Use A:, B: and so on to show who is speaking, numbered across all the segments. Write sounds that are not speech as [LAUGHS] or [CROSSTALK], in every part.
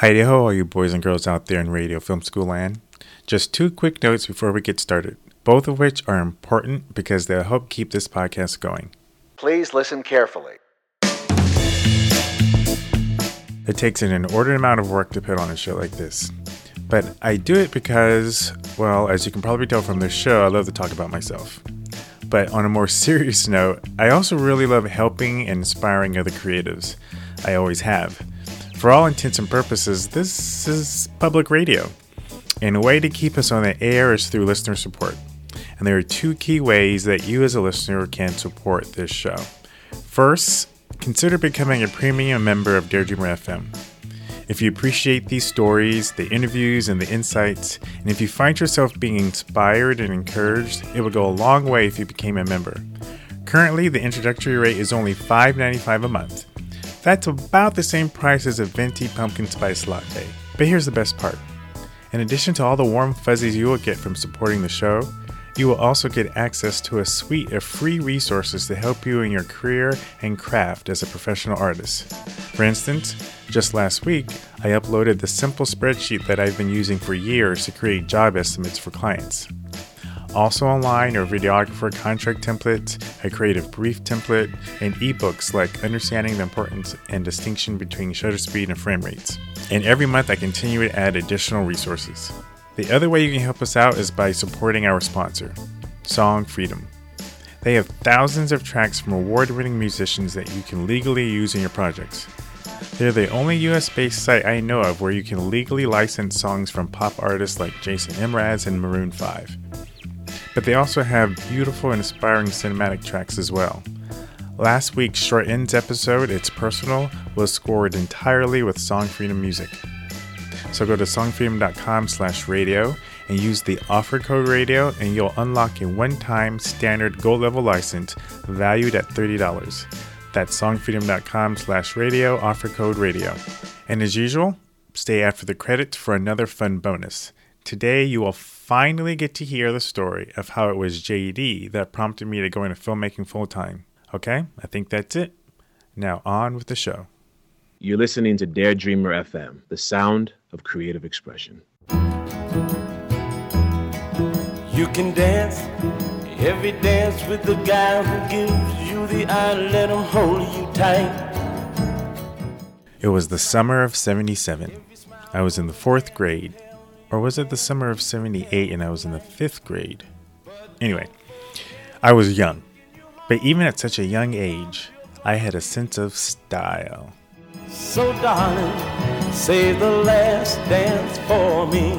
A: Heidi ho, all you boys and girls out there in radio film school land. Just two quick notes before we get started, both of which are important because they'll help keep this podcast going.
B: Please listen carefully.
A: It takes an inordinate amount of work to put on a show like this. But I do it because, well, as you can probably tell from this show, I love to talk about myself. But on a more [LAUGHS] serious note, I also really love helping and inspiring other creatives. I always have. For all intents and purposes, this is public radio. And a way to keep us on the air is through listener support. And there are two key ways that you as a listener can support this show. First, consider becoming a premium member of Dare Dreamer FM. If you appreciate these stories, the interviews, and the insights, and if you find yourself being inspired and encouraged, it would go a long way if you became a member. Currently, the introductory rate is only $5.95 a month. That's about the same price as a venti pumpkin spice latte. But here's the best part. In addition to all the warm fuzzies you will get from supporting the show, you will also get access to a suite of free resources to help you in your career and craft as a professional artist. For instance, just last week, I uploaded the simple spreadsheet that I've been using for years to create job estimates for clients. Also online are videographer contract templates, a creative brief template, and ebooks like Understanding the Importance and Distinction Between Shutter Speed and Frame Rates. And every month I continue to add additional resources. The other way you can help us out is by supporting our sponsor, Song Freedom. They have thousands of tracks from award winning musicians that you can legally use in your projects. They're the only US based site I know of where you can legally license songs from pop artists like Jason Mraz and Maroon 5. But they also have beautiful and inspiring cinematic tracks as well. Last week's Short Ends episode, It's Personal, was scored entirely with Song Freedom music. So go to songfreedom.com slash radio and use the offer code radio and you'll unlock a one-time standard gold level license valued at $30. That's songfreedom.com slash radio, offer code radio. And as usual, stay after the credits for another fun bonus. Today you will finally get to hear the story of how it was JD that prompted me to go into filmmaking full time. Okay, I think that's it. Now on with the show.
C: You're listening to Dare Dreamer FM, the sound of creative expression.
D: You can dance every dance with the guy who gives you the eye, let him hold you tight.
A: It was the summer of 77. I was in the fourth grade. Or was it the summer of 78 and I was in the fifth grade? Anyway, I was young. But even at such a young age, I had a sense of style.
D: So, darling, save the last dance for me.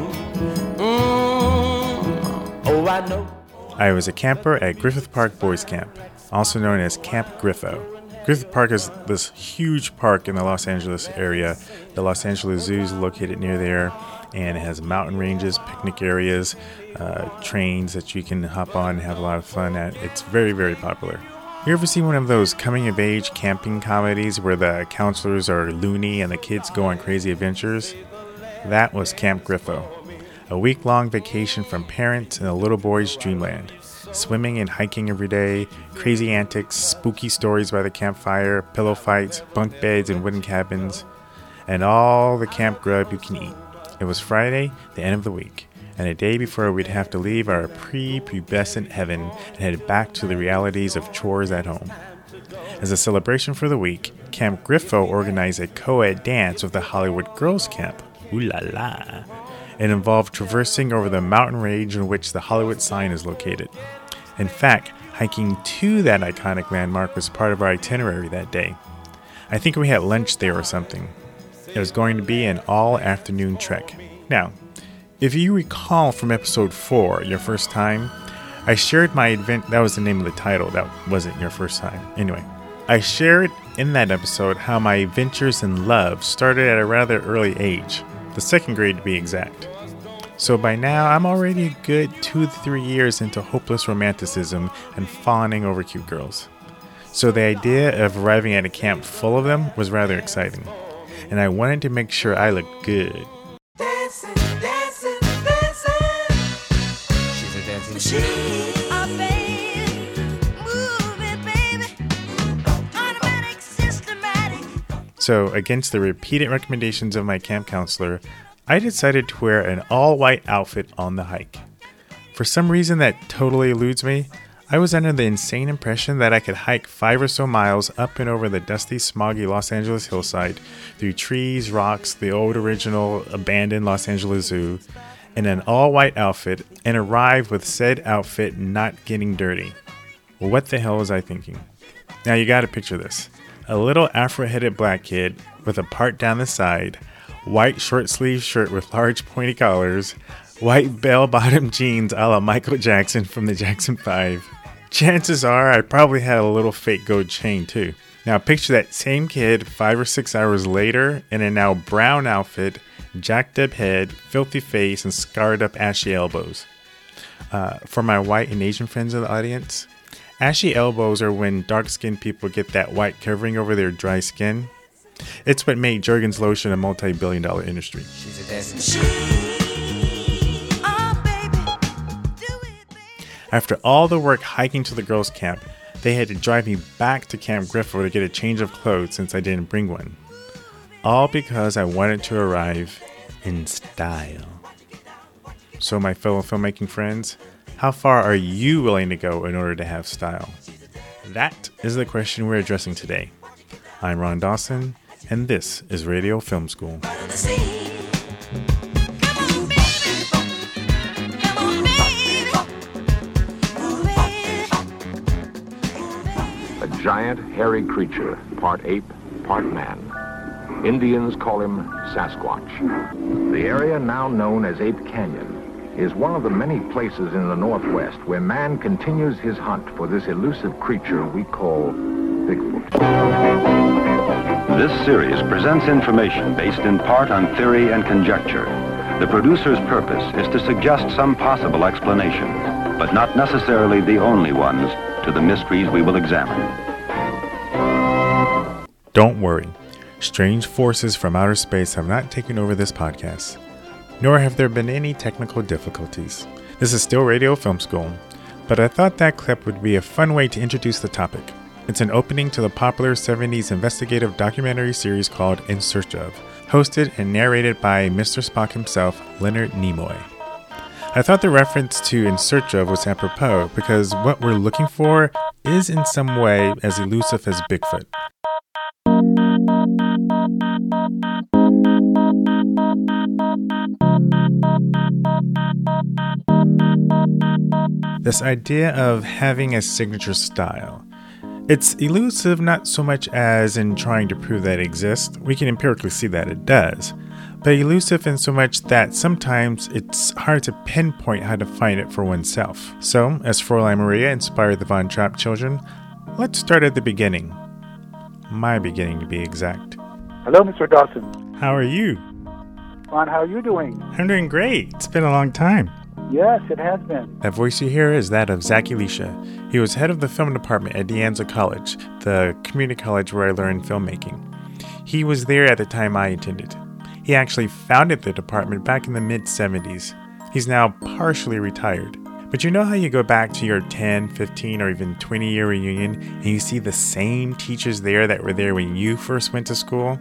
D: Mm, oh, I know.
A: I was a camper at Griffith Park Boys Camp, also known as Camp Griffo. Griffith Park is this huge park in the Los Angeles area. The Los Angeles Zoo is located near there, and it has mountain ranges, picnic areas, uh, trains that you can hop on and have a lot of fun at. It's very, very popular. You ever see one of those coming of age camping comedies where the counselors are loony and the kids go on crazy adventures? That was Camp Griffo, a week long vacation from parents in a little boy's dreamland. Swimming and hiking every day, crazy antics, spooky stories by the campfire, pillow fights, bunk beds, and wooden cabins, and all the camp grub you can eat. It was Friday, the end of the week, and a day before we'd have to leave our pre pubescent heaven and head back to the realities of chores at home. As a celebration for the week, Camp Griffo organized a co ed dance with the Hollywood Girls Camp. Ooh la la! It involved traversing over the mountain range in which the Hollywood sign is located. In fact, hiking to that iconic landmark was part of our itinerary that day. I think we had lunch there or something. It was going to be an all afternoon trek. Now, if you recall from episode 4, your first time, I shared my advent. That was the name of the title. That wasn't your first time. Anyway, I shared in that episode how my adventures in love started at a rather early age, the second grade to be exact. So by now, I'm already a good two to three years into hopeless romanticism and fawning over cute girls. So the idea of arriving at a camp full of them was rather exciting, and I wanted to make sure I looked good.
E: Dancing, dancing, dancing.
F: She's a dancing machine.
E: Baby, move it, baby. Automatic, systematic.
A: So, against the repeated recommendations of my camp counselor, I decided to wear an all white outfit on the hike. For some reason that totally eludes me, I was under the insane impression that I could hike five or so miles up and over the dusty, smoggy Los Angeles hillside through trees, rocks, the old original abandoned Los Angeles Zoo, in an all white outfit and arrive with said outfit not getting dirty. What the hell was I thinking? Now you gotta picture this a little afro headed black kid with a part down the side, white short sleeve shirt with large pointy collars, white bell bottom [LAUGHS] jeans a la Michael Jackson from the Jackson 5. Chances are I probably had a little fake gold chain too. Now picture that same kid five or six hours later in a now brown outfit, jacked up head, filthy face, and scarred up ashy elbows. Uh, for my white and Asian friends in the audience, ashy elbows are when dark skinned people get that white covering over their dry skin. It's what made Jergens lotion a multi billion dollar industry.
F: She's a dancing.
E: Oh, baby, do it, baby.
A: After all the work hiking to the girls' camp, they had to drive me back to Camp Griffith to get a change of clothes since I didn't bring one. All because I wanted to arrive in style. So, my fellow filmmaking friends, how far are you willing to go in order to have style? That is the question we're addressing today. I'm Ron Dawson, and this is Radio Film School.
G: A giant, hairy creature, part ape, part man. Indians call him Sasquatch. The area now known as Ape Canyon is one of the many places in the Northwest where man continues his hunt for this elusive creature we call Bigfoot.
H: This series presents information based in part on theory and conjecture. The producer's purpose is to suggest some possible explanations, but not necessarily the only ones, to the mysteries we will examine.
A: Don't worry, strange forces from outer space have not taken over this podcast, nor have there been any technical difficulties. This is still Radio Film School, but I thought that clip would be a fun way to introduce the topic. It's an opening to the popular 70s investigative documentary series called In Search of, hosted and narrated by Mr. Spock himself, Leonard Nimoy. I thought the reference to In Search of was apropos because what we're looking for is in some way as elusive as Bigfoot. This idea of having a signature style. It's elusive not so much as in trying to prove that it exists, we can empirically see that it does, but elusive in so much that sometimes it's hard to pinpoint how to find it for oneself. So, as Fräulein Maria inspired the Von Trapp children, let's start at the beginning. My beginning, to be exact.
I: Hello, Mr. Dawson.
A: How are you?
I: Ron, how are you doing?
A: I'm doing great. It's been a long time.
I: Yes, it has been.
A: That voice you hear is that of Zach Elisha. He was head of the film department at De Anza College, the community college where I learned filmmaking. He was there at the time I attended. He actually founded the department back in the mid 70s. He's now partially retired. But you know how you go back to your 10, 15, or even 20 year reunion and you see the same teachers there that were there when you first went to school?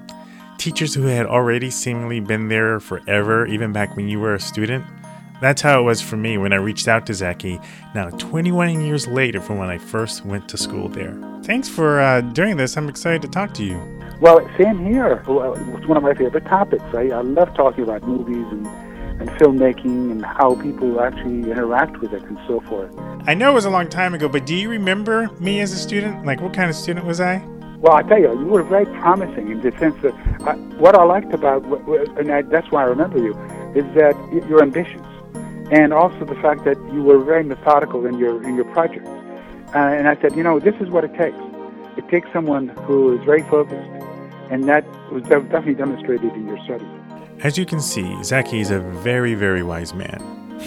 A: Teachers who had already seemingly been there forever, even back when you were a student? That's how it was for me when I reached out to Zachy, now 21 years later from when I first went to school there. Thanks for uh, doing this. I'm excited to talk to you.
I: Well, same here. Well, It's one of my favorite topics. I, I love talking about movies and, and filmmaking and how people actually interact with it and so forth.
A: I know it was a long time ago, but do you remember me as a student? Like, what kind of student was I?
I: Well, I tell you, you were very promising in the sense that uh, what I liked about, and I, that's why I remember you, is that your ambitions, and also the fact that you were very methodical in your in your projects. Uh, and I said, you know, this is what it takes. It takes someone who is very focused, and that was definitely demonstrated in your study.
A: As you can see, Zaki is a very, very wise man.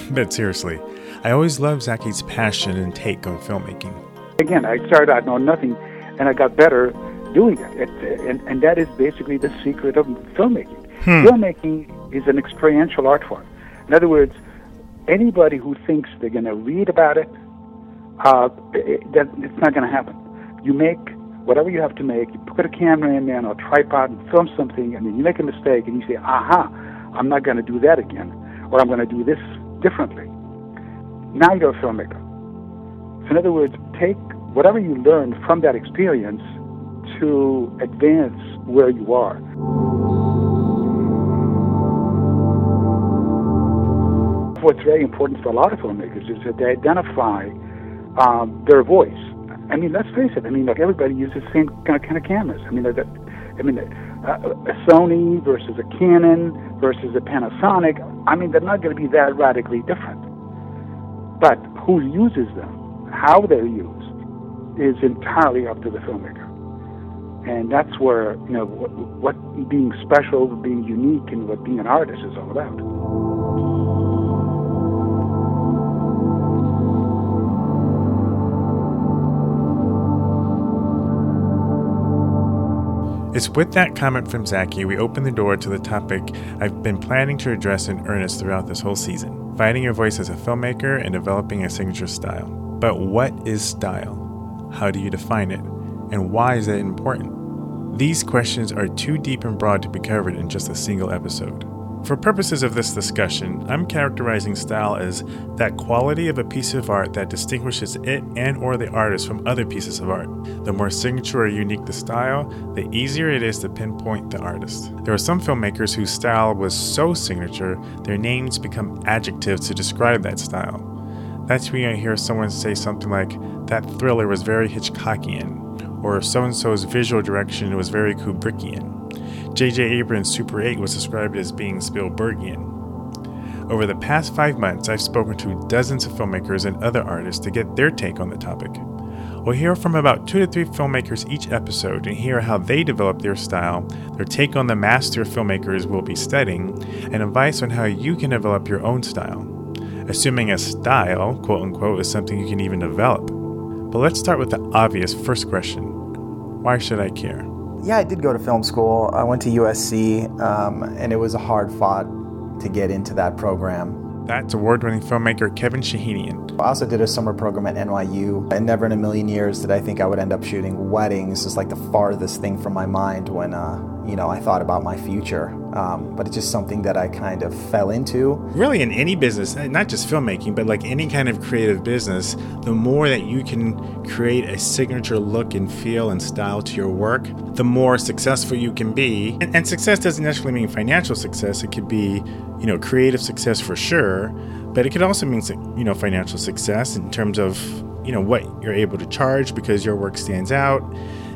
A: [LAUGHS] but seriously, I always loved Zaki's passion and take on filmmaking.
I: Again, I started out knowing nothing, and I got better doing it. it and, and that is basically the secret of filmmaking. Filmmaking is an experiential art form. In other words, anybody who thinks they're going to read about it, uh, it, that it's not going to happen. You make whatever you have to make, you put a camera in there a tripod and film something, and then you make a mistake and you say, aha, I'm not going to do that again, or I'm going to do this differently. Now you're a filmmaker. So, in other words, take whatever you learned from that experience to advance where you are. What's very important for a lot of filmmakers is that they identify um, their voice. I mean, let's face it. I mean, like everybody uses the same kind of, kind of cameras. I mean, the, I mean, uh, a Sony versus a Canon versus a Panasonic. I mean, they're not going to be that radically different. But who uses them, how they're used, is entirely up to the filmmaker. And that's where you know what, what being special, being unique, and what being an artist is all about.
A: It's with that comment from Zachy we open the door to the topic I've been planning to address in earnest throughout this whole season finding your voice as a filmmaker and developing a signature style. But what is style? How do you define it? And why is it important? These questions are too deep and broad to be covered in just a single episode. For purposes of this discussion, I'm characterizing style as that quality of a piece of art that distinguishes it and or the artist from other pieces of art. The more signature or unique the style, the easier it is to pinpoint the artist. There are some filmmakers whose style was so signature, their names become adjectives to describe that style. That's when I hear someone say something like, that thriller was very Hitchcockian, or so and so's visual direction was very Kubrickian. J.J. Abrams' Super 8 was described as being Spielbergian. Over the past five months, I've spoken to dozens of filmmakers and other artists to get their take on the topic. We'll hear from about two to three filmmakers each episode and hear how they develop their style, their take on the master filmmakers we'll be studying, and advice on how you can develop your own style. Assuming a style, quote unquote, is something you can even develop. But let's start with the obvious first question Why should I care?
J: Yeah, I did go to film school. I went to USC, um, and it was a hard fought to get into that program.
A: That's award winning filmmaker Kevin Shahinian.
J: I also did a summer program at NYU, and never in a million years did I think I would end up shooting weddings. It's like the farthest thing from my mind when, uh, you know, I thought about my future. Um, but it's just something that I kind of fell into.
A: Really, in any business, uh, not just filmmaking, but like any kind of creative business, the more that you can create a signature look and feel and style to your work, the more successful you can be. And, and success doesn't necessarily mean financial success, it could be, you know, creative success for sure, but it could also mean, you know, financial success in terms of, you know, what you're able to charge because your work stands out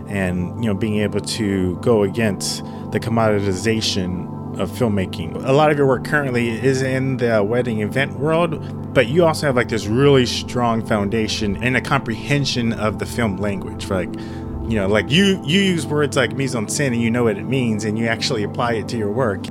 A: and you know being able to go against the commoditization of filmmaking. A lot of your work currently is in the wedding event world, but you also have like this really strong foundation and a comprehension of the film language. Like, you know, like you you use words like mise en scène and you know what it means and you actually apply it to your work.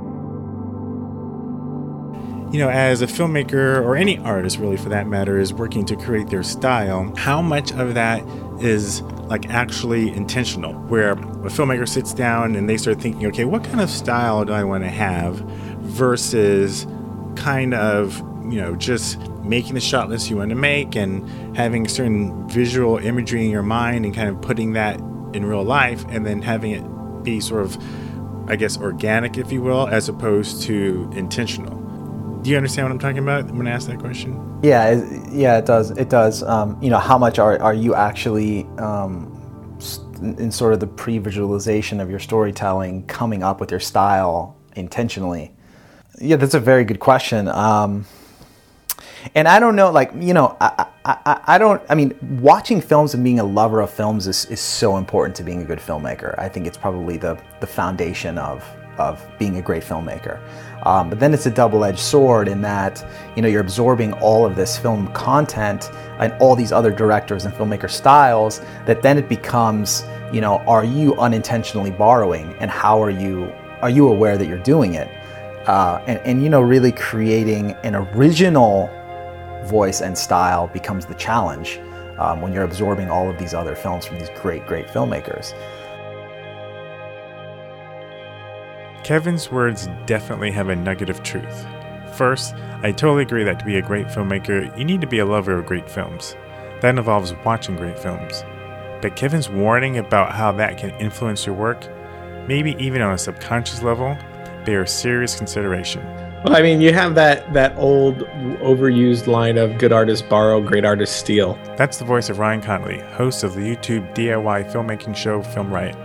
A: You know, as a filmmaker or any artist really for that matter is working to create their style, how much of that is like actually intentional where a filmmaker sits down and they start thinking okay what kind of style do i want to have versus kind of you know just making the shot list you want to make and having certain visual imagery in your mind and kind of putting that in real life and then having it be sort of i guess organic if you will as opposed to intentional do you understand what i'm talking about when i ask that question
J: Yeah, it, yeah, it does. It does. Um, you know, how much are, are you actually um, in sort of the pre-visualization of your storytelling, coming up with your style intentionally? Yeah, that's a very good question. Um, and I don't know, like you know, I, I- I don't. I mean, watching films and being a lover of films is, is so important to being a good filmmaker. I think it's probably the the foundation of of being a great filmmaker. Um, but then it's a double-edged sword in that you know you're absorbing all of this film content and all these other directors and filmmaker styles. That then it becomes you know, are you unintentionally borrowing, and how are you are you aware that you're doing it? Uh, and, and you know, really creating an original voice and style becomes the challenge um, when you're absorbing all of these other films from these great, great filmmakers.
A: Kevin's words definitely have a nugget of truth. First, I totally agree that to be a great filmmaker, you need to be a lover of great films. That involves watching great films. But Kevin's warning about how that can influence your work, maybe even on a subconscious level, bears serious consideration.
K: Well, I mean, you have that that old overused line of "good artists borrow, great artists steal."
A: That's the voice of Ryan Connolly, host of the YouTube DIY filmmaking show Film Riot.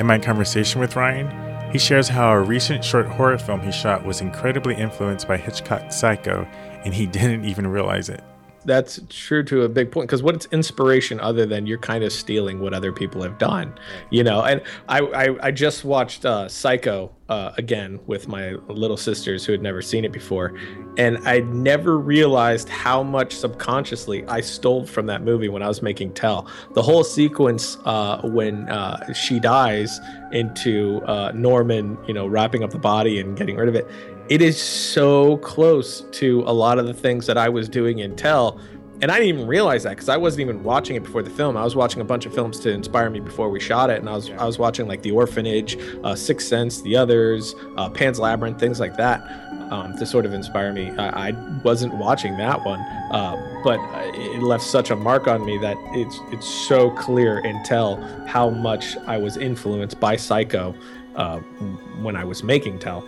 A: In my conversation with Ryan, he shares how a recent short horror film he shot was incredibly influenced by Hitchcock's Psycho, and he [LAUGHS] didn't even realize it.
K: That's true to a big point because what's inspiration other than you're kind of stealing what other people have done, you know? And I I, I just watched uh, Psycho uh, again with my little sisters who had never seen it before, and I never realized how much subconsciously I stole from that movie when I was making Tell. The whole sequence uh, when uh, she dies into uh, Norman, you know, wrapping up the body and getting rid of it. It is so close to a lot of the things that I was doing in Tell. And I didn't even realize that because I wasn't even watching it before the film. I was watching a bunch of films to inspire me before we shot it, and I was I was watching like The Orphanage, uh, Sixth Sense, The Others, uh, Pan's Labyrinth, things like that, um, to sort of inspire me. I, I wasn't watching that one, uh, but it left such a mark on me that it's it's so clear and tell how much I was influenced by Psycho uh, when I was making Tell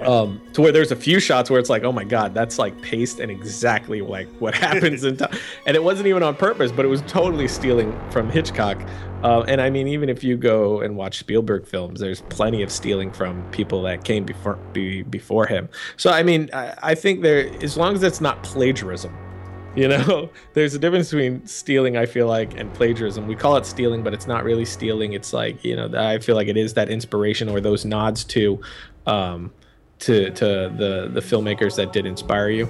K: um to where there's a few shots where it's like oh my god that's like paste and exactly like what [LAUGHS] happens in time. And it wasn't even on purpose but it was totally stealing from hitchcock. Uh, and i mean even if you go and watch spielberg films there's plenty of stealing from people that came before be, before him. So i mean I, I think there as long as it's not plagiarism you know [LAUGHS] there's a difference between stealing i feel like and plagiarism. We call it stealing but it's not really stealing. It's like you know i feel like it is that inspiration or those nods to um to to the the filmmakers that did inspire you.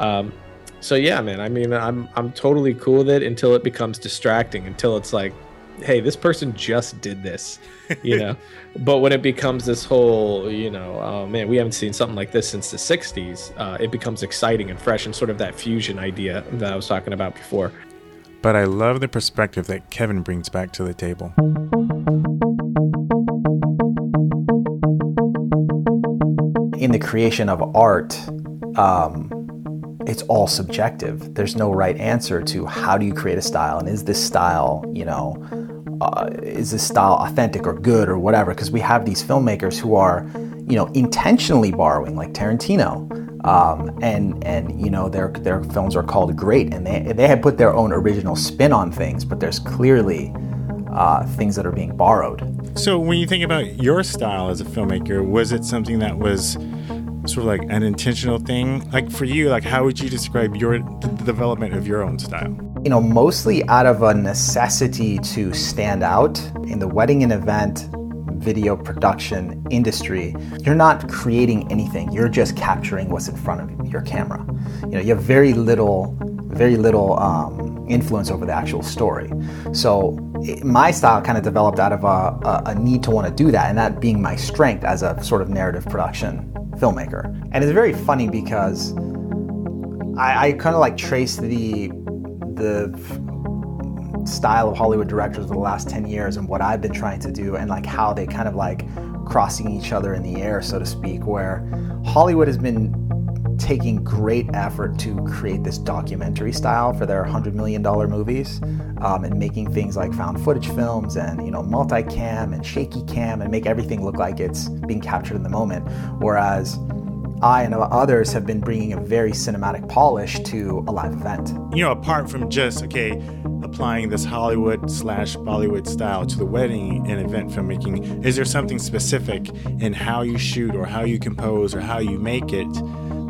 K: Um, so yeah, man. I mean, I'm I'm totally cool with it until it becomes distracting. Until it's like, hey, this person just did this, you [LAUGHS] know. but when it becomes this whole, you know, oh man, we haven't seen something like this since the '60s. Uh, it becomes exciting and fresh, and sort of that fusion idea that I was talking about before.
A: But I love the perspective that Kevin brings back to the table.
J: In the creation of art, um, it's all subjective. There's no right answer to how do you create a style, and is this style, you know, uh, is this style authentic or good or whatever? Because we have these filmmakers who are, you know, intentionally borrowing, like Tarantino, um, and and you know their their films are called great, and they they have put their own original spin on things, but there's clearly uh, things that are being borrowed.
A: So, when you think about your style as a filmmaker, was it something that was sort of like an intentional thing? Like for you, like how would you describe your the development of your own style?
J: you know, mostly out of a necessity to stand out in the wedding and event video production industry. You're not creating anything. You're just capturing what's in front of your camera. You know, you have very little, very little um, influence over the actual story. So my style kind of developed out of a, a, need to want to do that, and that being my strength as a sort of narrative production filmmaker. And it's very funny because I, I kind of like trace the the style of Hollywood directors of the last 10 years and what I've been trying to do and like how they kind of like crossing each other in the air, so to speak, where Hollywood has been taking great effort to create this documentary style for their $100 million movies um, and making things like found footage films and, you know, multicam and shaky cam and make everything look like it's being captured in the moment. Whereas I and others have been bringing a very cinematic polish to a live event.
A: You know, apart from just okay, applying this Hollywood slash Bollywood style to the wedding and event filmmaking, is there something specific in how you shoot or how you compose or how you make it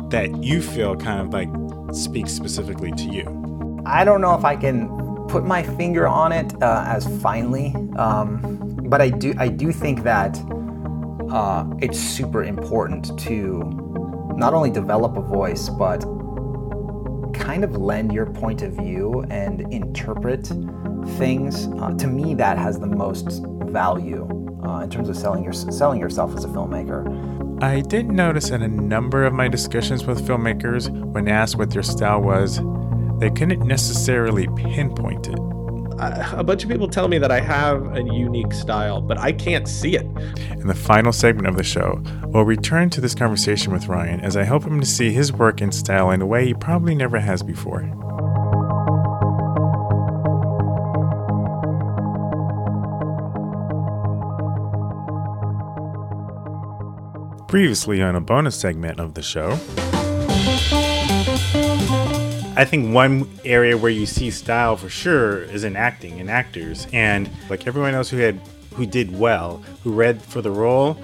A: that you feel kind of like speaks specifically to you?
J: I don't know if I can put my finger on it uh, as finely, um, but I do. I do think that uh, it's super important to not only develop a voice, but kind of lend your point of view and interpret things. Uh, to me, that has the most value uh, in terms of selling your selling yourself as a filmmaker.
A: I did notice in a number of my discussions with filmmakers, when asked what their style was, they couldn't necessarily pinpoint it.
K: a bunch of people tell me that I have a unique style, but I can't see it.
A: In the final segment of the show, we'll return to this conversation with Ryan as I help him to see his work and style in a way he probably never has before. Previously on a bonus segment of the show. I think one area where you see style for sure is in acting and actors, and like everyone else who had who did well, who read for the role,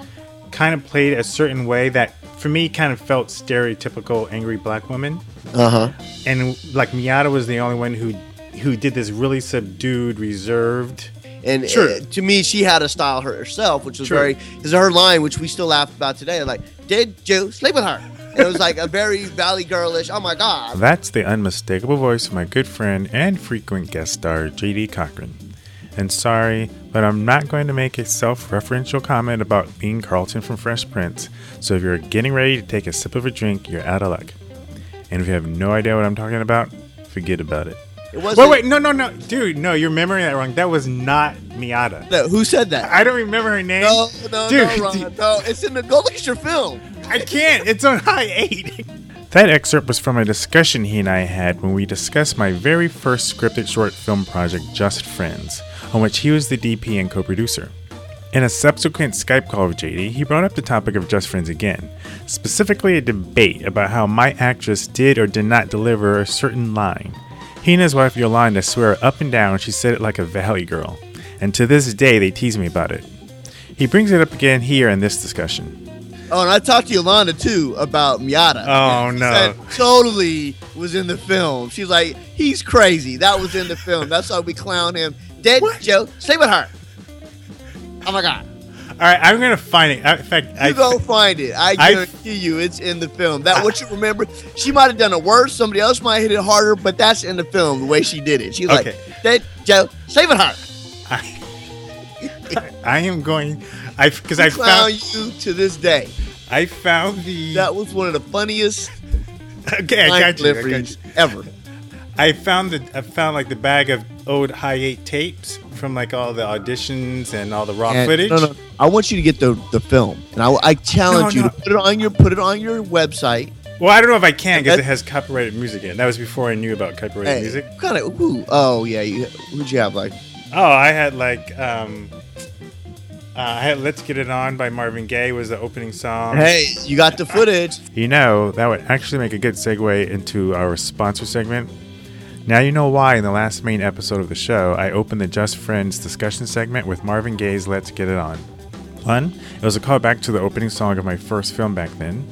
A: kind of played a certain way that for me kind of felt stereotypical angry black woman.
L: Uh huh.
A: And like Miata was the only one who who did this really subdued, reserved.
L: And
A: Sure.
L: uh, to me, she had a style herself, which was
A: Sure.
L: very is her line, which we still laugh about today. Like, did you sleep with her? And it was like a very Valley girlish. Oh my god!
A: That's the unmistakable voice of my good friend and frequent guest star, JD Cochran. And sorry, but I'm not going to make a self referential comment about being Carlton from Fresh Prince, so if you're getting ready to take a sip of a drink, you're out of luck. And if you have no idea what I'm talking about, forget about it.
L: It
A: Wait,
L: wasn't.
A: wait, no, no, no, dude, no, you're remembering that wrong. That was not Miata.
L: No, who said that?
A: I don't remember her name.
L: No, no,
A: Dude,
L: no, Ron, no. It's in the go look at your film.
A: I can't. It's on high eight. [LAUGHS] That excerpt was from a discussion he and I had when we discussed my very first scripted short film project, Just Friends, on which he was the DP and co producer. In a subsequent Skype call with JD, he brought up the topic of Just Friends again, specifically a debate about how my actress did or did not deliver a certain line. He and his wife Yolanda swear up and down she said it like a valley girl, and to this day they tease me about it. He brings it up again here in this discussion.
L: Oh, and I talked to Yolanda too about Miata.
A: Oh, no.
L: totally was in the film. She's like, he's crazy. That was in the film. That's why we clown him. Dead Joe, stay with her. Oh my god.
A: All right, I'm gonna find it. In fact,
L: You
A: I
L: go find it. I
A: I-
L: guarantee you, it's in the film. That what you remember. She might have done it worse. Somebody else might hit it harder, but that's in the film. The way she did it. She's
A: Okay.
L: like, "That Joe, stay with her."
A: I am going. I because I
L: I
A: found
L: you to this day.
A: I found the.
L: That was one of the funniest
A: okay, I got you. I, got you.
L: ever.
A: I found the I found like the bag of old high eight tapes from like all the auditions and all the raw
L: And-
A: footage.
L: No, no. I want you to get the the film, and I, I challenge
A: No,
L: you
A: no.
L: to put it on your put it on your website.
A: Well, I don't know if I can because it has copyrighted music in it. That was before I knew about copyrighted
L: Hey,
A: music.
L: kind of. Oh yeah. You, who'd you have like?
A: Oh, I had like um, uh, I had "Let's Get It On" by Marvin Gaye was the opening song.
L: Hey, you got the footage.
A: You know, that would actually make a good segue into our sponsor segment. Now you know why in the last main episode of the show, I opened the Just Friends discussion segment with Marvin Gaye's Let's Get It On. One, it was a callback to the opening song of my first film back then.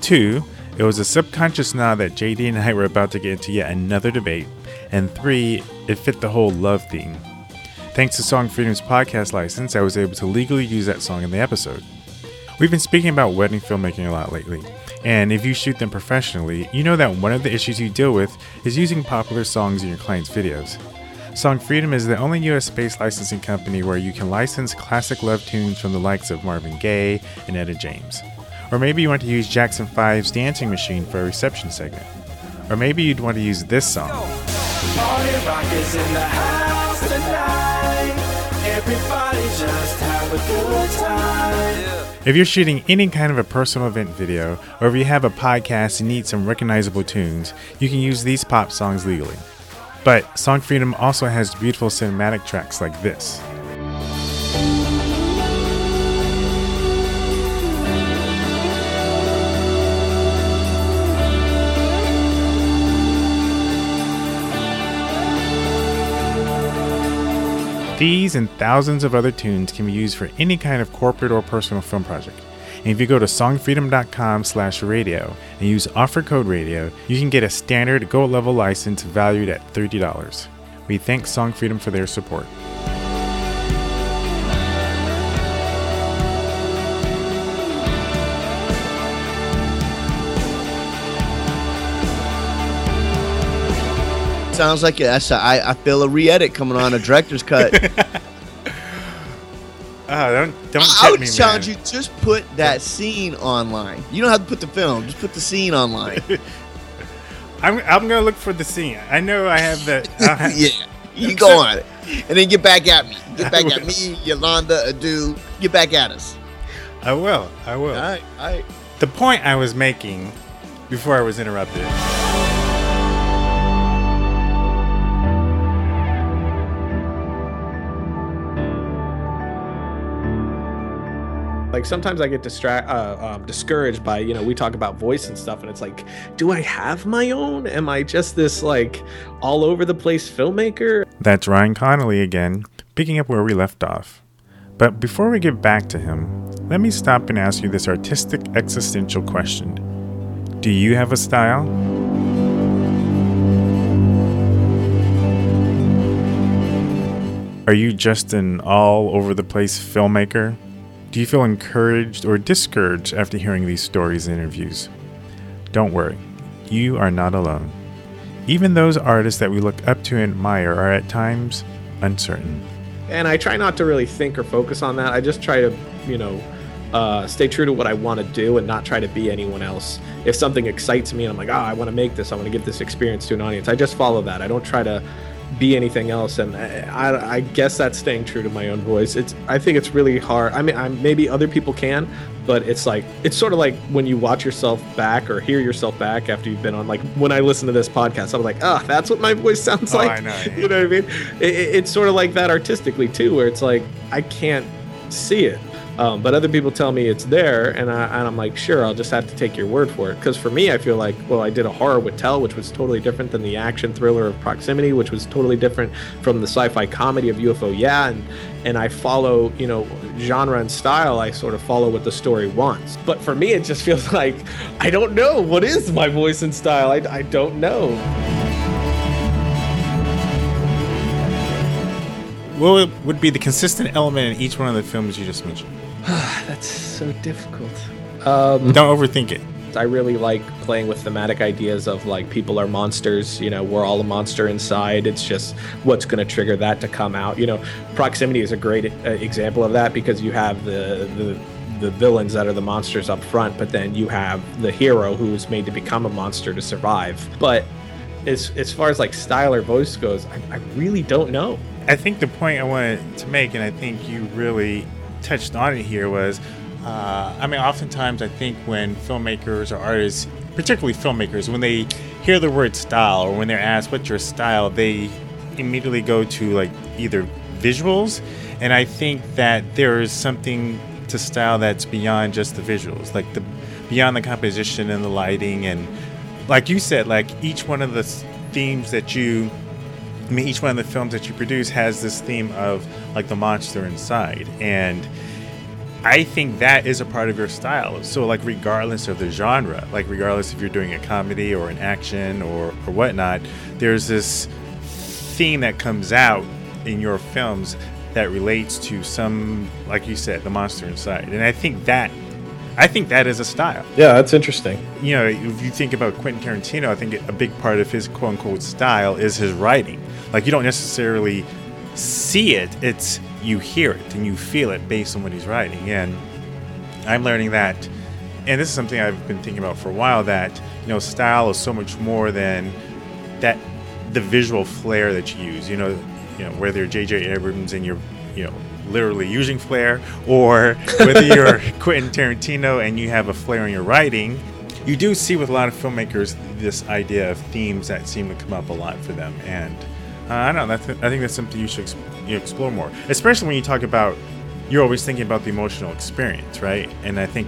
A: Two, it was a subconscious nod that JD and I were about to get into yet another debate. And three, it fit the whole love theme. Thanks to Song Freedom's podcast license, I was able to legally use that song in the episode. We've been speaking about wedding filmmaking a lot lately, and if you shoot them professionally, you know that one of the issues you deal with is using popular songs in your client's videos. Song Freedom is the only US based licensing company where you can license classic love tunes from the likes of Marvin Gaye and Etta James. Or maybe you want to use Jackson 5's Dancing Machine for a reception segment. Or maybe you'd want to use this song.
D: Everybody just have a good time.
A: If you're shooting any kind of a personal event video, or if you have a podcast and need some recognizable tunes, you can use these pop songs legally. But Song Freedom also has beautiful cinematic tracks like this. These and thousands of other tunes can be used for any kind of corporate or personal film project. And if you go to songfreedom.com slash radio and use offer code radio, you can get a standard gold level license valued at $30. We thank Song Freedom for their support.
L: Sounds like that's a, I, I feel a re-edit coming on a director's cut.
A: Oh, [LAUGHS] don't don't
L: I would
A: me,
L: challenge
A: man.
L: you just put that scene online. You don't have to put the film; just put the scene online. [LAUGHS]
A: I'm, I'm gonna look for the scene. I know I have the. Have- [LAUGHS] uh,
L: yeah, you go on it, and then get back at me. Get back at me, Yolanda, Adu. Get back at us.
A: I will. I will.
L: All right, all right.
A: The point I was making before I was interrupted.
L: Like
K: sometimes I get distract uh, um, discouraged by you know we talk about voice and stuff, and it's like, do I have my own? Am I just this like all over the place filmmaker?
A: That's Ryan Connolly again, picking up where we left off. But before we get back to him, let me stop and ask you this artistic existential question Do you have a style? Are you just an all over the place filmmaker? Do you feel encouraged or discouraged after hearing these stories and interviews? Don't worry, you are not alone. Even those artists that we look up to and admire are at times uncertain.
K: And I try not to really think or focus on that. I just try to, you know, uh, stay true to what I want to do and not try to be anyone else. If something excites me and I'm like, oh, I want to make this, I want to give this experience to an audience, I just follow that. I don't try to be anything else. And I, I, I guess that's staying true to my own voice. It's, I think it's really hard. I mean, I, maybe other people can, but it's like, it's sort of like when you watch yourself back or hear yourself back after you've been on, like when I listen to this podcast, I'm like, ah, that's what my voice sounds
A: Oh,
K: like.
A: I know, [LAUGHS] yeah.
K: you know what I mean? It, it- it's sort of like that artistically too, where it's like, I can't see it. Um, but other people tell me it's there, and, I, I'm like, sure, I'll just have to take your word for it. Because for me, I feel like, well, I did a horror with Tell, which was totally different than the action thriller of Proximity, which was totally different from the sci-fi comedy of UFO Yeah, and and I follow, you know, genre and style. I sort of follow what the story wants. But for me, it just [LAUGHS] feels like I don't know what is my voice and style. I, I don't know.
A: What would be the consistent element in each one of the films you just mentioned? [SIGHS]
K: That's so difficult. Um,
A: Don't overthink it.
K: I really like playing with thematic ideas of like people are monsters, you know, we're all a monster inside. It's just what's going to trigger that to come out. You know, proximity is a great uh, example of that because you have the the the villains that are the monsters up front, but then you have the hero who's made to become a monster to survive. But as as far as like style or voice goes, I, I really don't know.
A: I think the point I wanted to make, and I think you really touched on it here, was uh, I mean, oftentimes I think when filmmakers or artists, particularly filmmakers, when they hear the word style or when they're asked what's your style, they immediately go to like either visuals, and I think that there is something to style that's beyond just the visuals, like the beyond the composition and the lighting, and like you said, like each one of the themes that you I mean, each one of the films that you produce has this theme of like the monster inside, and I think that is a part of your style. So, like, regardless of the genre, like regardless if you're doing a comedy or an action or or whatnot, there's this theme that comes out in your films that relates to some, like you said, the monster inside, and I think that. I think that is a style
K: Yeah, that's interesting.
A: you know, if you think about Quentin Tarantino, I think a big part of his quote unquote style is his writing. Like, you don't necessarily see it, it's you hear it and you feel it based on what he's writing. And I'm learning that, and this is something I've been thinking about for a while that, you know, style is so much more than that the visual flair that you use. You know, you know whether you're J.J. Abrams and you're, you know, literally using flair, or [LAUGHS] whether you're Quentin Tarantino and you have a flair in your writing. You do see with a lot of filmmakers this idea of themes that seem to come up a lot for them, and uh, I don't know. I think that's something you should you explore more, especially when you talk about. You're always thinking about the emotional experience, right? And I think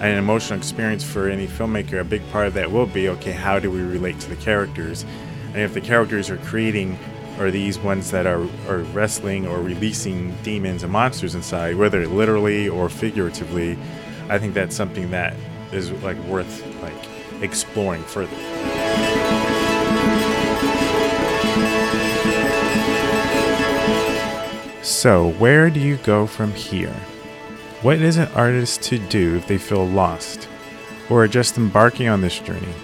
A: an emotional experience for any filmmaker, a big part of that will be okay, how do we relate to the characters? And if the characters are creating are these ones that are, are wrestling or releasing demons and monsters inside, whether literally or figuratively, I think that's something that is like worth like exploring further. So, where do you go from here? What is an artist to do if they feel lost or are just embarking on this journey?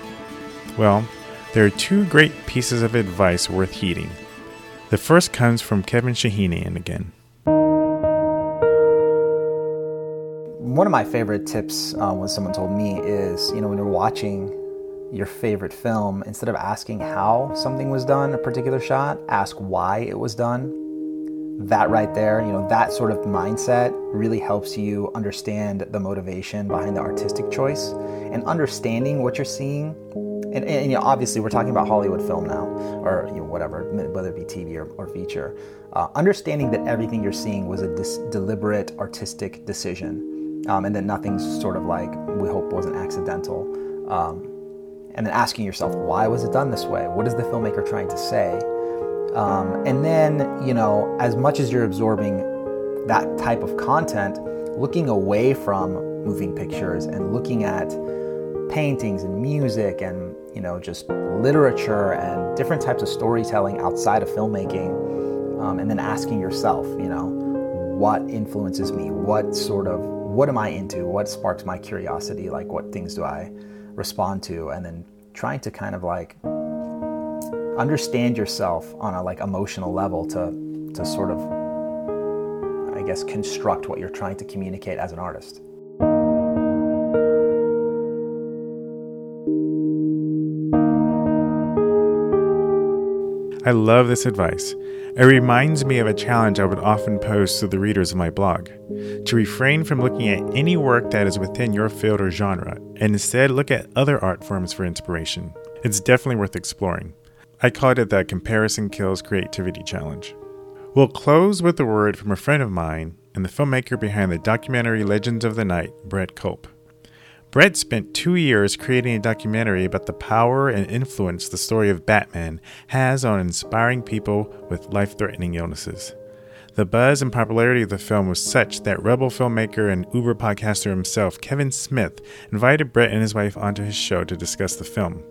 A: Well, there are two great pieces of advice worth heeding. The first comes from Kevin Shahinian again.
J: One of my favorite tips uh, when someone told me is, you know, when you're watching your favorite film, instead of asking how something was done, a particular shot, ask why it was done. That right there, you know, that sort of mindset really helps you understand the motivation behind the artistic choice and understanding what you're seeing. And, and, and, you know, obviously, we're talking about Hollywood film now, or you know, whatever, whether it be TV or, or feature. Uh, understanding that everything you're seeing was a dis- deliberate artistic decision um, and that nothing's sort of like we hope wasn't accidental. Um, and then asking yourself, why was it done this way? What is the filmmaker trying to say? Um, and then, you know, as much as you're absorbing that type of content, looking away from moving pictures and looking at paintings and music and, you know, just literature and different types of storytelling outside of filmmaking, um, and then asking yourself, you know, what influences me? What sort of, what am I into? What sparks my curiosity? Like, what things do I respond to? And then trying to kind of like understand yourself on a like emotional level to to sort of I guess construct what you're trying to communicate as an artist.
A: I love this advice. It reminds me of a challenge I would often pose to the readers of my blog to refrain from looking at any work that is within your field or genre, and instead look at other art forms for inspiration. It's definitely worth exploring. I called it the Comparison Kills Creativity Challenge. We'll close with a word from a friend of mine and the filmmaker behind the documentary Legends of the Night, Brett Culp. Brett spent two years creating a documentary about the power and influence the story of Batman has on inspiring people with life threatening illnesses. The buzz and popularity of the film was such that Rebel filmmaker and Uber podcaster himself, Kevin Smith, invited Brett and his wife onto his show to discuss the film.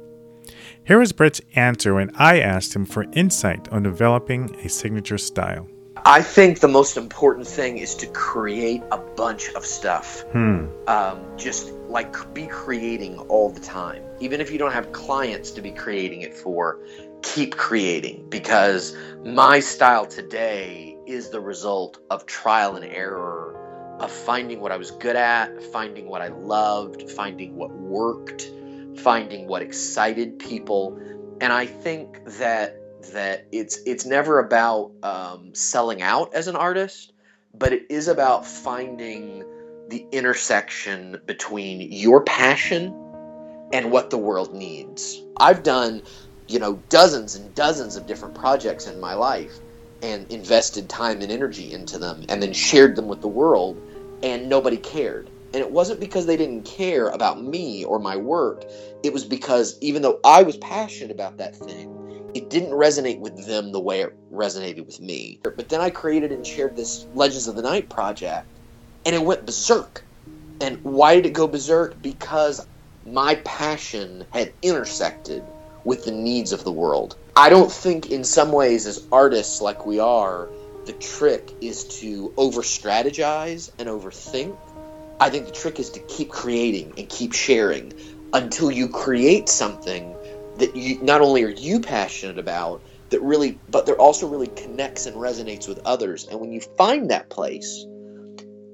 A: Here was Brett's answer when I asked him for insight on developing a signature style.
M: I think the most important thing is to create a bunch of stuff.
A: Hmm.
M: Um, just like be creating all the time. Even if you don't have clients to be creating it for, keep creating because my style today is the result of trial and error, of finding what I was good at, finding what I loved, finding what worked, finding what excited people. And I think that that it's it's never about um, selling out as an artist, but it is about finding the intersection between your passion and what the world needs. I've done, you know, dozens and dozens of different projects in my life and invested time and energy into them and then shared them with the world and nobody cared. And it wasn't because they didn't care about me or my work. It was because even though I was passionate about that thing, it didn't resonate with them the way it resonated with me. But then I created and shared this Legends of the Night project, and it went berserk. And why did it go berserk? Because my passion had intersected with the needs of the world. I don't think, in some ways, as artists like we are, the trick is to over strategize and overthink. I think the trick is to keep creating and keep sharing until you create something that you not only are you passionate about that really but that also really connects and resonates with others. And when you find that place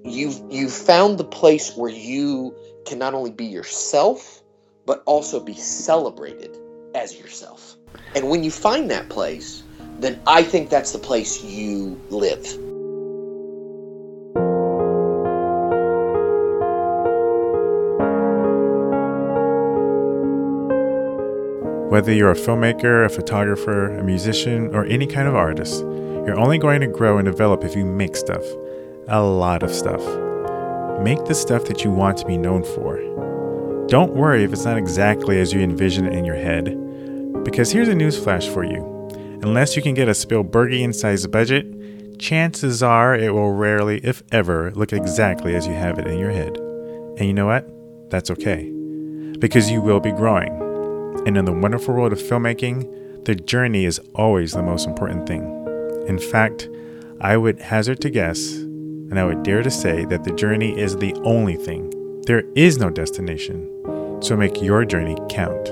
M: you've you've found the place where you can not only be yourself but also be celebrated as yourself. And when you find that place then i think that's the place you live
A: Whether you're a filmmaker, a photographer, a musician, or any kind of artist, you're only going to grow and develop if you make stuff. A lot of stuff. Make the stuff that you want to be known for. Don't worry if it's not exactly as you envision it in your head, because here's a newsflash for you. Unless you can get a Spielbergian sized budget, chances are it will rarely, if ever, look exactly as you have it in your head. And you know what? That's okay. Because you will be growing. And in the wonderful world of filmmaking, the journey is always the most important thing. In fact, I would hazard to guess, and I would dare to say, that the journey is the only thing. There is no destination. So make your journey count.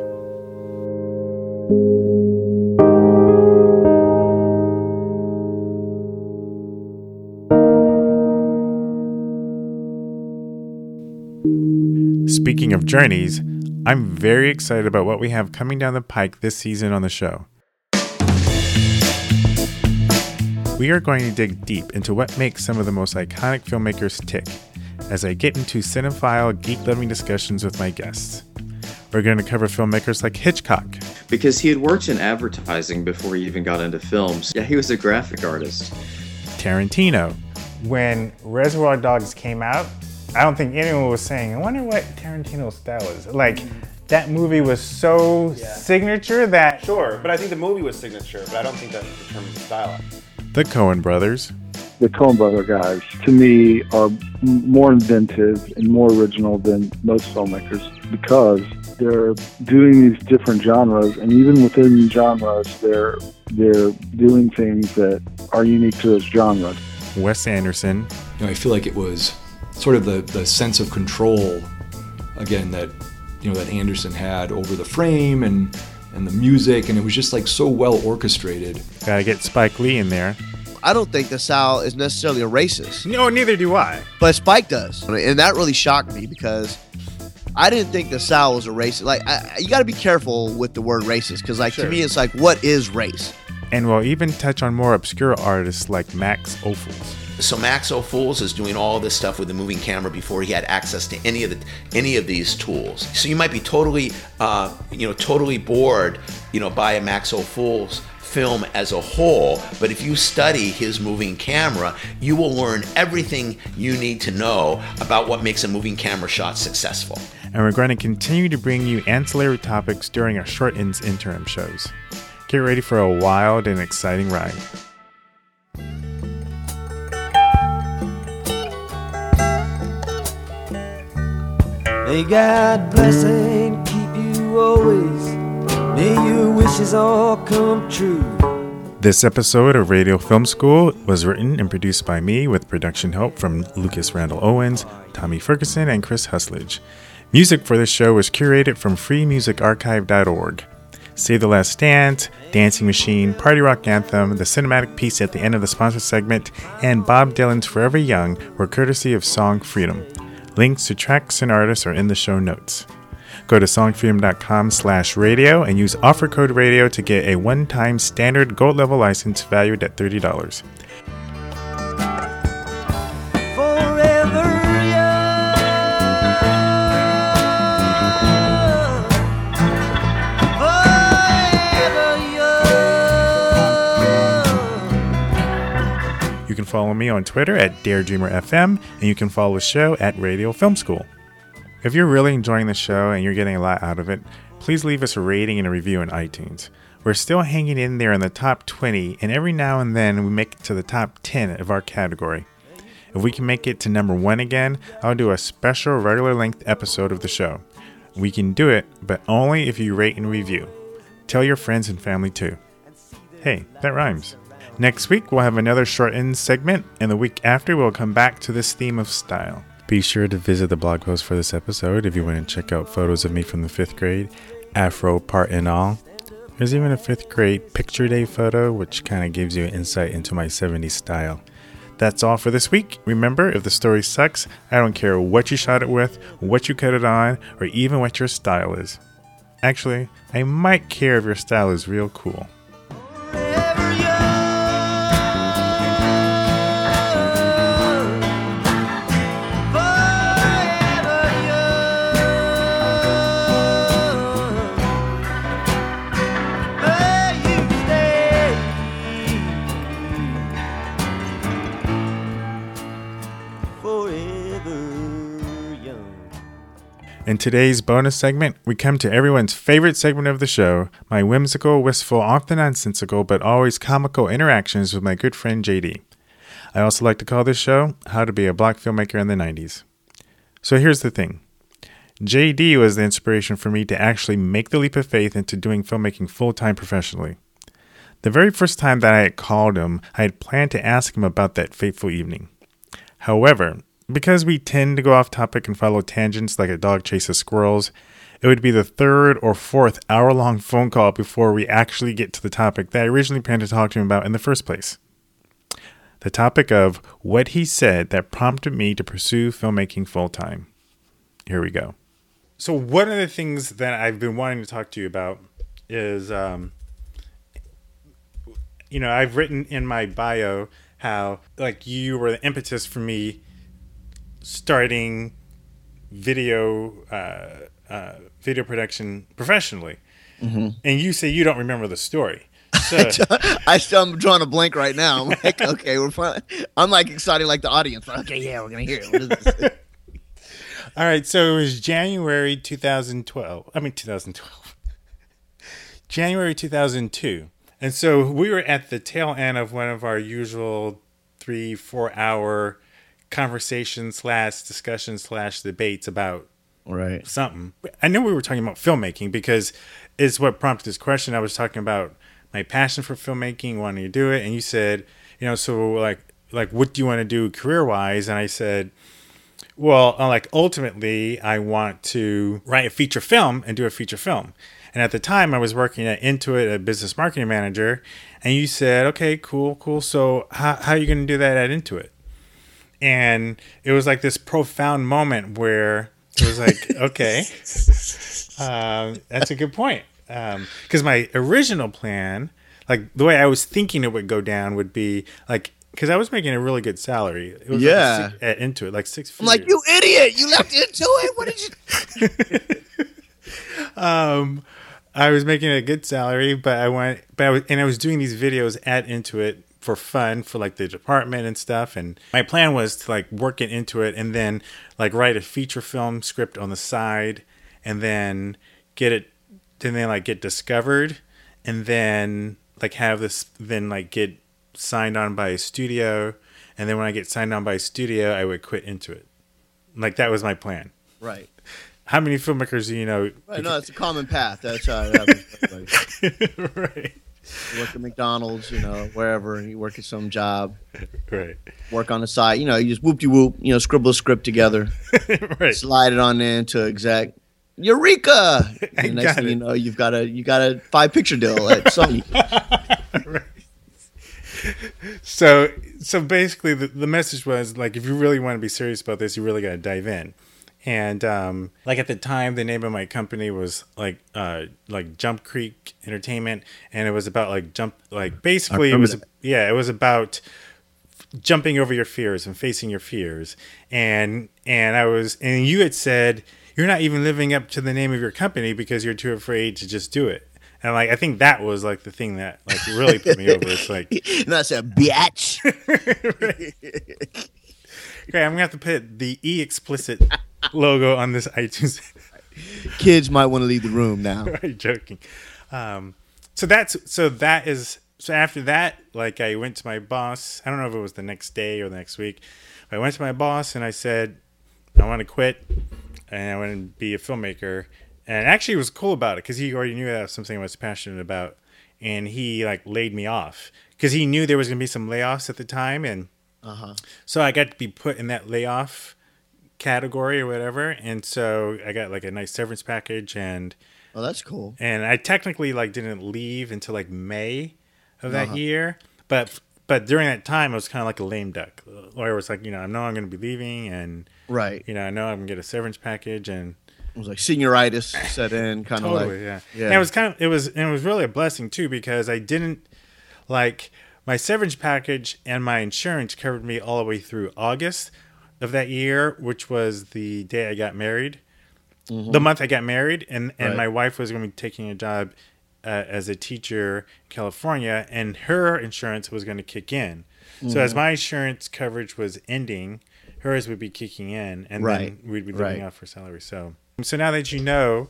A: Speaking of journeys, I'm very excited about what we have coming down the pike this season on the show. We are going to dig deep into what makes some of the most iconic filmmakers tick as I get into cinephile, geek loving discussions with my guests. We're going to cover filmmakers like Hitchcock,
N: because he had worked in advertising before he even got into films. Yeah, he was a graphic artist.
A: Tarantino,
O: When Reservoir Dogs came out,
A: I don't think anyone was saying, I wonder what Tarantino's style is. Like, that movie was so signature that.
O: Sure, but I think the movie was signature, but I don't think that determines the style.
A: The Coen brothers.
P: the Coen Brother guys, to me, are more inventive and more original than most filmmakers because they're doing these different genres, and even within genres, they're they're doing things that are unique to those genres.
A: Wes Anderson.
Q: You know, I feel like it was sort of the, the sense of control, again, that you know that Anderson had over the frame and and the music, and it was just like so well orchestrated.
A: Gotta get Spike Lee in there.
L: I don't think the Sal is necessarily a racist.
A: No, neither do I.
L: But Spike does, and that really shocked me because I didn't think the Sal was a racist. Like, I, you got to be careful with the word racist because, like,
A: Sure.
L: to me, it's like, what is race?
A: And we'll even touch on more obscure artists like Max Ophuls.
R: So Max Ophuls is doing all this stuff with the moving camera before he had access to any of the any of these tools. So you might be totally, uh, you know, totally bored, you know, by a Max Ophuls film as a whole. But if you study his moving camera, you will learn everything you need to know about what makes a moving camera shot successful.
A: And we're going to continue to bring you ancillary topics during our short interim shows. Get ready for a wild and exciting ride.
D: May God bless and keep you always. May your wishes all come true.
A: This episode of Radio Film School was written and produced by me with production help from Lucas Randall Owens, Tommy Ferguson, and Chris Husledge. Music for this show was curated from freemusicarchive.org. Save the Last Dance, Dancing Machine, Party Rock Anthem, the cinematic piece at the end of the sponsor segment, and Bob Dylan's Forever Young were courtesy of Song Freedom. Links to tracks and artists are in the show notes. Go to songfreedom.com slash radio and use offer code radio to get a one-time standard gold level license valued at $30. Follow me on Twitter at DareDreamerFM, and you can follow the show at Radio Film School. If you're really enjoying the show and you're getting a lot out of it, please leave us a rating and a review on iTunes. We're still hanging in there in the top 20, and every now and then we make it to the top 10 of our category. If we can make it to number one again, I'll do a special regular length episode of the show. We can do it, but only if you rate and review. Tell your friends and family too. Hey, that rhymes. Next week, we'll have another shortened segment, and the week after, we'll come back to this theme of style. Be sure to visit the blog post for this episode if you want to check out photos of me from the fifth grade, afro part and all. There's even a fifth grade picture day photo, which kind of gives you an insight into my 70s style. That's all for this week. Remember, if the story sucks, I don't care what you shot it with, what you cut it on, or even what your style is. Actually, I might care if your style is real cool. In today's bonus segment, we come to everyone's favorite segment of the show my whimsical, wistful, often nonsensical, but always comical interactions with my good friend JD. I also like to call this show How to Be a Black Filmmaker in the 90s. So here's the thing JD was the inspiration for me to actually make the leap of faith into doing filmmaking full time professionally. The very first time that I had called him, I had planned to ask him about that fateful evening. However, because we tend to go off topic and follow tangents like a dog chases squirrels, it would be the third or fourth hour long phone call before we actually get to the topic that I originally planned to talk to him about in the first place. The topic of what he said that prompted me to pursue filmmaking full time. Here we go. So, one of the things that I've been wanting to talk to you about is, um, you know, I've written in my bio how, like, you were the impetus for me starting video uh, uh, video production professionally,
L: Mhm.
A: and you say you don't remember the story. So, [LAUGHS]
L: I still am drawing a blank right now. I'm [LAUGHS] like, okay, we're fine. I'm like excited like the audience. Like, okay, yeah, we're gonna hear it. What is this? [LAUGHS]
A: All right, so it was January 2012. I mean 2012. January 2002. And so we were at the tail end of one of our usual three, four hour conversation slash discussion slash debates about
L: right
A: something. I know we were talking about filmmaking because it's what prompted this question. I was talking about my passion for filmmaking, wanting to do it, and you said, you know, so like like what do you want to do career wise? And I said, well, uh, like ultimately, I want to write a feature film and do a feature film. And at the time, I was working at Intuit, a business marketing manager. And you said, okay, cool, cool. So how, how are you going to do that at Intuit? And it was like this profound moment where it was like, [LAUGHS] okay, um, that's a good point. Because my original plan, like the way I was thinking it would go down, would be like, because I was making a really good salary. It was
L: Yeah.
A: like six, at Intuit, like six.
L: I'm like, you idiot! You left Intuit. What did you? [LAUGHS]
A: um, I was making a good salary, but I went, but I was, and I was doing these videos at Intuit for fun for like the department and stuff. And my plan was to like work it into it and then like write a feature film script on the side and then get it, then then like get discovered and then like have this, then like get signed on by a studio. And then when I get signed on by a studio, I would quit Intuit Like that was my plan.
L: Right.
A: How many filmmakers do you know?
L: Right. No, it's a common path. That's how it happens. [LAUGHS]
A: right.
L: You work at McDonald's, you know, wherever, you work at some job.
A: Right.
L: Work on the side. You know, you just whoop de whoop. You know, scribble a script together. [LAUGHS]
A: right.
L: Slide it on into exec. Eureka! [LAUGHS] And next thing you know, you've got a you got a five picture deal at Sony. [LAUGHS] right.
A: so so basically the, the message was like if you really want to be serious about this you really got to dive in and um, like at the time the name of my company was like uh, like jump creek entertainment and it was about like jump like basically it was
L: that.
A: yeah it was about jumping over your fears and facing your fears and and i was and you had said you're not even living up to the name of your company because you're too afraid to just do it and like i think that was like the thing that like really put me over it's like [LAUGHS]
L: I said, "Bitch." [LAUGHS]
A: Okay, I'm gonna have to put the e explicit logo on this iTunes. [LAUGHS]
L: Kids might want to leave the room now. [LAUGHS]
A: right, joking. Um, so that's so that is so after that, like I went to my boss. I don't know if it was the next day or the next week. I went to my boss and I said, I want to quit and I want to be a filmmaker. And actually, it was cool about it because he already knew that was something I was passionate about, and he like laid me off because he knew there was gonna be some layoffs at the time, and
L: Uh huh.
A: so I got to be put in that layoff category or whatever, and so I got like a nice severance package, and
L: Oh, that's cool.
A: and I technically like didn't leave until like May of that
L: Uh-huh.
A: year, but but during that time I was kind of like a lame duck, it was like you know I know I'm going to be leaving, and
L: Right.
A: you know I know I'm going to get a severance package, and
L: It was like senioritis set in, [LAUGHS] kind of like
A: yeah.
L: yeah.
A: And it was kind of it was and it was really a blessing too because I didn't like my severance package and my insurance covered me all the way through August of that year, which was the day I got married,
L: Mhm.
A: the month I got married, and and
L: Right.
A: my wife was going to be taking a job uh, as a teacher in California, and her insurance was going to kick in. So as
L: Mhm.
A: my insurance coverage was ending, hers would be kicking in, and
L: Right.
A: then we'd be living
L: Right.
A: off her salary. So, so now that you know,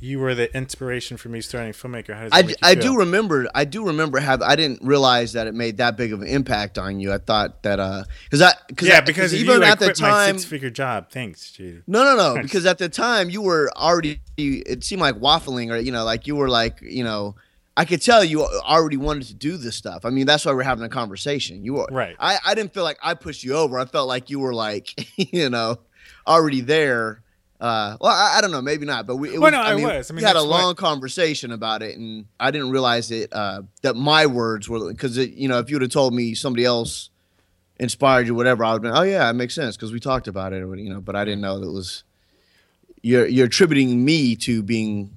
A: you were the inspiration for me starting filmmaker. How does that
L: I,
A: make you
L: I
A: feel?
L: do remember I do remember have I didn't realize that it made that big of an impact on you. I thought that uh because I cause
A: yeah,
L: I-
A: because
L: even
A: you,
L: at the time
A: six-figure job. Thanks, Judy.
L: no no no [LAUGHS] because at the time you were already it seemed like waffling or you know like you were like you know I could tell you already wanted to do this stuff. I mean that's why we're having a conversation. You were
A: Right.
L: I I didn't feel like I pushed you over. I felt like you were like [LAUGHS] you know already there. Uh, well, I, I don't know, maybe not, but we. It
A: Well,
L: was,
A: no,
L: I mean,
A: was. I mean,
L: we had a
A: that's what-
L: long conversation about it, and I didn't realize it. Uh, that my words were because you know, if you would have told me somebody else inspired you, whatever, I would have been, oh yeah, it makes sense because we talked about it, or you know. But I didn't know that it was you're you're attributing me to being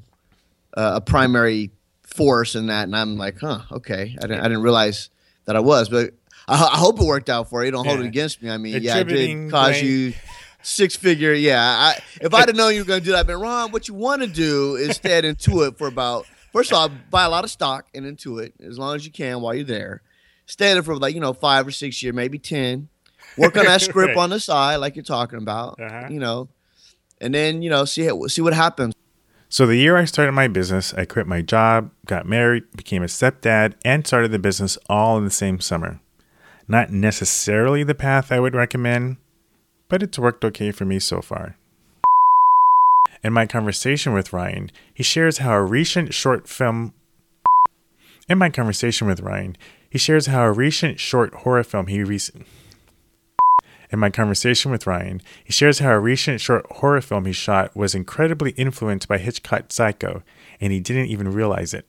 L: uh, a primary force in that, and I'm like, huh, okay, I didn't I didn't realize that I was, but I, I hope it worked out for you. Don't hold it against me. I mean, yeah, it did cause
A: blame-
L: you six figure. Yeah, I, if I'd have known you were going to do that, I'd been Ron. What you want to do is stay at Intuit for about. First of all, buy a lot of stock in Intuit as long as you can while you're there. Stay there for like you know five or six years, maybe ten. Work on that script
A: Right.
L: on the [LAUGHS] side, like you're talking about.
A: Uh-huh.
L: You know, and then you know see see what happens.
A: So, the year I started my business, I quit my job, got married, became a stepdad, and started the business all in the same summer. Not necessarily the path I would recommend, but it's worked okay for me so far. In my conversation with Ryan, he shares how a recent short film. In my conversation with Ryan, he shares how a recent short horror film he recently. In my conversation with Ryan, he shares how a recent short horror film he shot was incredibly influenced by Hitchcock's Psycho, and he didn't even realize it.